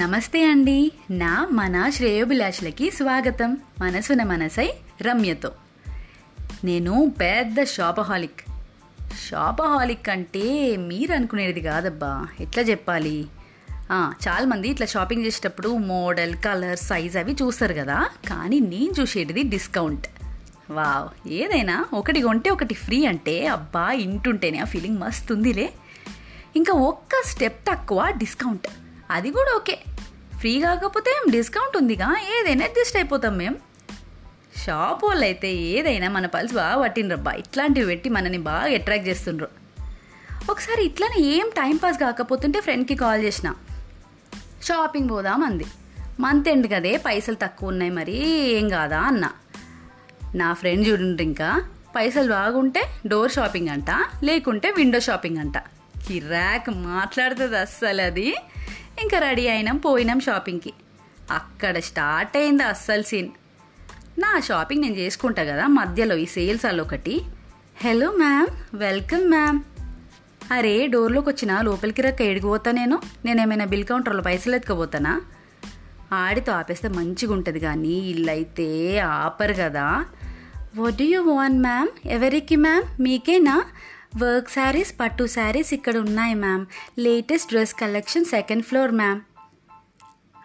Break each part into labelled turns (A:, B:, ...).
A: నమస్తే అండి. నా మన శ్రేయోభిలాషులకి స్వాగతం. మనసున మనసై రమ్యతో. నేను పెద్ద షాపహాలిక్. షాపహాలిక్ అంటే మీరు అనుకునేది కాదబ్బా. ఎట్లా చెప్పాలి? చాలామంది ఇట్లా షాపింగ్ చేసేటప్పుడు మోడల్ కలర్ సైజ్ అవి చూస్తారు కదా. కానీ నేను చూసేటిది డిస్కౌంట్. వావ్ ఏదైనా ఒకటి కొంటే ఒకటి ఫ్రీ అంటే అబ్బా ఇంటుంటేనే ఆ ఫీలింగ్ మస్తు ఉందిలే ఇంకా ఒక్క స్టెప్ తక్కువ డిస్కౌంట్. అది కూడా ఓకే. ఫ్రీ కాకపోతే ఏం డిస్కౌంట్ ఉందిగా? ఏదైనా అడ్జస్ట్ అయిపోతాం మేము షాప్ వాళ్ళు అయితే ఏదైనా మన పల్స్ బాగా పట్టిండ్రబ్బా. ఇట్లాంటివి పెట్టి మనని బాగా అట్రాక్ట్ చేస్తుండ్రు. ఒకసారి ఇట్లానే ఏం టైంపాస్ కాకపోతుంటే ఫ్రెండ్కి కాల్ చేసిన. షాపింగ్ పోదాం అంది. మంత్ ఎండ్ కదే పైసలు తక్కువ ఉన్నాయి మరి ఏం కాదా అన్న. నా ఫ్రెండ్ చూడండి ఇంకా. పైసలు బాగుంటే డోర్ షాపింగ్ అంట లేకుంటే విండో షాపింగ్ అంట. కిరాక్ మాట్లాడుతుంది అస్సలు అది ఇంకా రెడీ అయినాం పోయినాం షాపింగ్కి. అక్కడ స్టార్ట్ అయింది అస్సలు సీన్. నా షాపింగ్ నేను చేసుకుంటా కదా మధ్యలో ఈ సేల్స్ అల్ల ఒకటి. Hello ma'am welcome ma'am. అరే డోర్లోకి వచ్చిన లోపలికి రక్క ఎడిగిపోతా నేను? నేనేమైనా బిల్ కౌంటర్లో పైసలు ఎత్తుకపోతానా? ఆడితో ఆపేస్తే మంచిగా ఉంటుంది కానీ ఇల్లైతే ఆపరు కదా. వడ్ యూ వాన్ మ్యామ్ ఎవరికి మ్యామ్ మీకేనా? వర్క్ శారీస్ పట్టు శారీస్ ఇక్కడ ఉన్నాయి ma'am latest dress collection second floor ma'am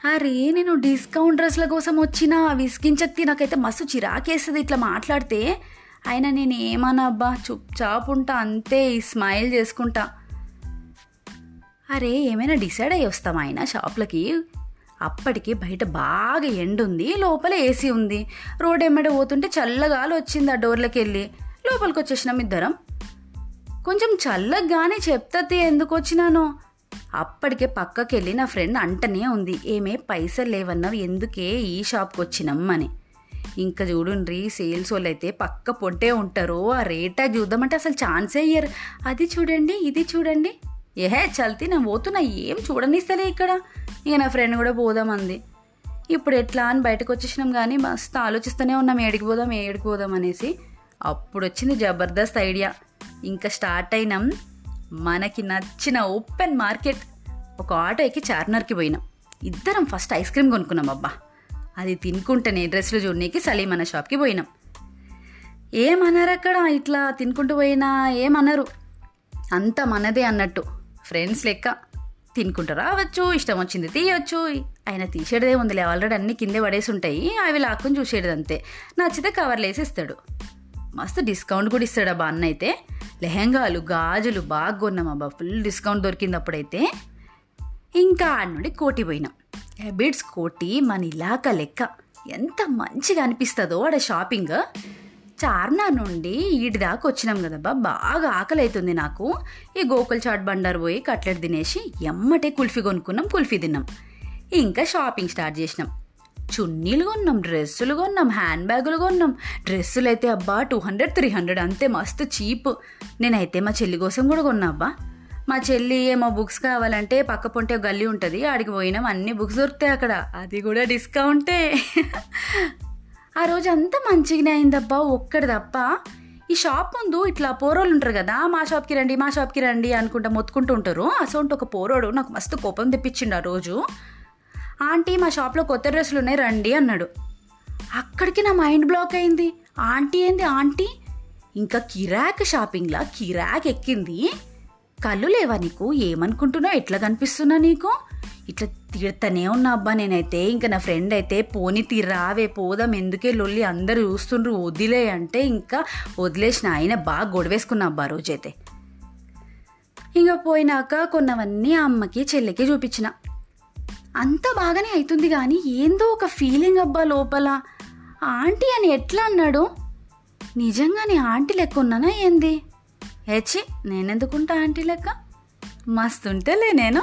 A: అరే నేను డిస్కౌంట్ డ్రెస్ల కోసం వచ్చిన విసిగించక్తి. నాకైతే మస్తు చిరాకేస్తుంది ఇట్లా మాట్లాడితే. అయినా నేను ఏమన్నా అబ్బా చుప్ చాప్ ఉంటా అంతే ఈ స్మైల్ చేసుకుంటా. అరే ఏమైనా డిసైడ్ అయ్యి వస్తాం ఆయన షాప్లకి? అప్పటికి బయట బాగా ఎండ్ ఉంది లోపల ఏసీ ఉంది. రోడ్ ఎమ్మడ పోతుంటే చల్లగాలి వచ్చింది ఆ డోర్లకి వెళ్ళి లోపలికి వచ్చేసినాం ఇద్దరం. కొంచెం చల్లగానే చెప్తే ఎందుకు వచ్చినానో. అప్పటికే పక్కకెళ్ళి నా ఫ్రెండ్ అంటనే ఉంది ఏమే పైసలు లేవన్నావు ఎందుకే ఈ షాప్కి వచ్చినమ్మని. అని ఇంకా చూడుండ్రి సేల్స్ వాళ్ళు అయితే పక్క పొట్టే ఉంటారు ఆ రేటా చూద్దామంటే అసలు ఛాన్సే ఇయ్యరు. అది చూడండి ఇది చూడండి. ఏహే చల్తీ నేను పోతున్నా ఏం చూడనిస్తలే ఇక్కడ. ఇక నా ఫ్రెండ్ కూడా పోదామంది. ఇప్పుడు ఎట్లా అని బయటకు వచ్చేసినాం కానీ మస్తు ఆలోచిస్తూనే ఉన్నాం ఏడికి పోదాం ఏడికి పోదాం అనేసి. అప్పుడు వచ్చింది జబర్దస్త్ ఐడియా. ఇంకా స్టార్ట్ అయినాం. మనకి నచ్చిన ఓపెన్ మార్కెట్. ఒక ఆటో ఎక్కి చార్మినార్కి పోయినాం. ఇద్దరం ఫస్ట్ ఐస్ క్రీమ్ కొనుక్కున్నాం అబ్బా. అది తినుకుంటేనే డ్రెస్సులు చూడనీకి సలీమన్న షాప్కి పోయినాం. ఏమన్నారు అక్కడ? ఇట్లా తినుకుంటూ పోయినా ఏమన్నారు? అంత మనదే అన్నట్టు. ఫ్రెండ్స్ లెక్క. తినుకుంటూ రావచ్చు ఇష్టం వచ్చింది తీయొచ్చు. ఆయన తీసేదే ఉందిలే ఆల్రెడీ అన్ని కిందే పడేసి ఉంటాయి. అవి లాక్కుని చూసేది అంతే నచ్చితే కవర్లు వేసి ఇస్తాడు మస్తు డిస్కౌంట్ కూడా ఇస్తాడు అబ్బా అన్న అయితే లెహెంగాలు గాజులు బాగా కొన్నాం అబ్బా. ఫుల్ డిస్కౌంట్ దొరికింది అప్పుడైతే ఇంకా ఆడ నుండి కోటి పోయినాం. హ్యాబిట్స్ కోటి మన ఇలాక లెక్క. ఎంత మంచిగా అనిపిస్తుందో ఆడ షాపింగ్ చార్మినార్ నుండి ఈటి దాకా వచ్చినాం కదబ్బా బాగా ఆకలి అవుతుంది నాకు. ఈ గోకుల్ చాట్ బండారు పోయి కట్లెట్ తినేసి ఎమ్మటే కుల్ఫీ కొనుక్కున్నాం కుల్ఫీ తిన్నాం. ఇంకా షాపింగ్ స్టార్ట్ చేసినాం. చున్నీలు కొన్నాం డ్రెస్సులు కొన్నాం హ్యాండ్ బ్యాగులు కొన్నాం. డ్రెస్సులు అయితే అబ్బా టూ హండ్రెడ్ త్రీ హండ్రెడ్ అంతే మస్తు చీప్. నేనైతే మా చెల్లి కోసం కూడా కొన్నా అబ్బా. మా చెల్లి ఏమో బుక్స్ కావాలంటే పక్క పొంటే గల్లీ ఉంటుంది ఆడికి పోయినాం అన్ని బుక్స్ దొరుకుతాయి అక్కడ. అది కూడా డిస్కౌంటే. ఆ రోజు అంతా మంచిగానే అయిందబ్బా ఒక్కడి తప్ప ఈ షాప్ ముందు ఇట్లా పోరోళ్ళు ఉంటారు కదా మా షాప్కి రండి మా షాప్కి రండి అనుకుంటా మొత్తుకుంటూ ఉంటారు. అసొంటి ఒక పోరోడు నాకు మస్తు కోపం తెప్పించిండు ఆ రోజు. ఆంటీ మా షాప్లో కొత్త డ్రెస్సులు ఉన్నాయి రండి అన్నాడు. అక్కడికి నా మైండ్ బ్లాక్ అయింది. ఆంటీ ఏంది ఆంటీ? ఇంకా కిరాక్ షాపింగ్లా కిరాక్ ఎక్కింది. కళ్ళు లేవా నీకు? ఏమనుకుంటున్నావు ఎట్లా కనిపిస్తున్నా నీకు? ఇట్లా తిడతానే ఉన్నా అబ్బా నేనైతే. ఇంకా నా ఫ్రెండ్ అయితే పోని తిరావే పోదాం ఎందుకే లొల్లి అందరూ చూస్తుండ్రు వదిలే అంటే ఇంకా వదిలేసిన. ఆయన బాగా గొడవేసుకున్నా అబ్బా రోజైతే. ఇంకా పోయినాక కొన్నవన్నీ ఆ అమ్మకి చెల్లికి చూపించిన. అంత బాగానే అవుతుంది కానీ ఏందో ఒక ఫీలింగ్ అబ్బా లోపల. ఆంటీ అని ఎట్లా అన్నాడు? నిజంగానే ఆంటీ లెక్క ఉన్నానా ఏంది? హెచ్చి నేనెందుకుంటా ఆంటీ లెక్క? మస్తుంటేలే నేను.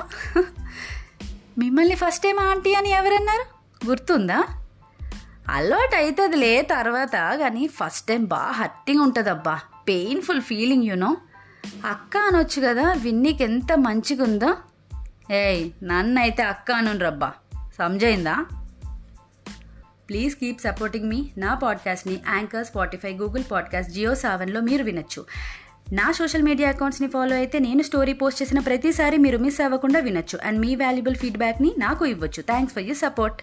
A: మిమ్మల్ని ఫస్ట్ టైం ఆంటీ అని ఎవరన్నారు? గుర్తుందా? అలవాటు అవుతుందిలే తర్వాత కానీ ఫస్ట్ టైం బాగా హట్టింగ్ ఉంటుంది అబ్బా పెయిన్ఫుల్ ఫీలింగ్ యూనో అక్క అనొచ్చు కదా విన్నీకి ఎంత మంచిగా ఉందో ఏయ్ నన్ను అయితే అక్క అనురబ్బా సంజయిందా? Please keep supporting me. నా పాడ్కాస్ట్ని Anchor Spotify Google podcast Jio సెవెన్లో మీరు వినొచ్చు. నా సోషల్ మీడియా అకౌంట్స్ని ఫాలో అయితే నేను స్టోరీ పోస్ట్ చేసిన ప్రతిసారి మీరు మిస్ అవ్వకుండా వినొచ్చు. అండ్ మీ వాల్యుబుల్ ఫీడ్బ్యాక్ని నాకు ఇవ్వచ్చు. Thanks for you support.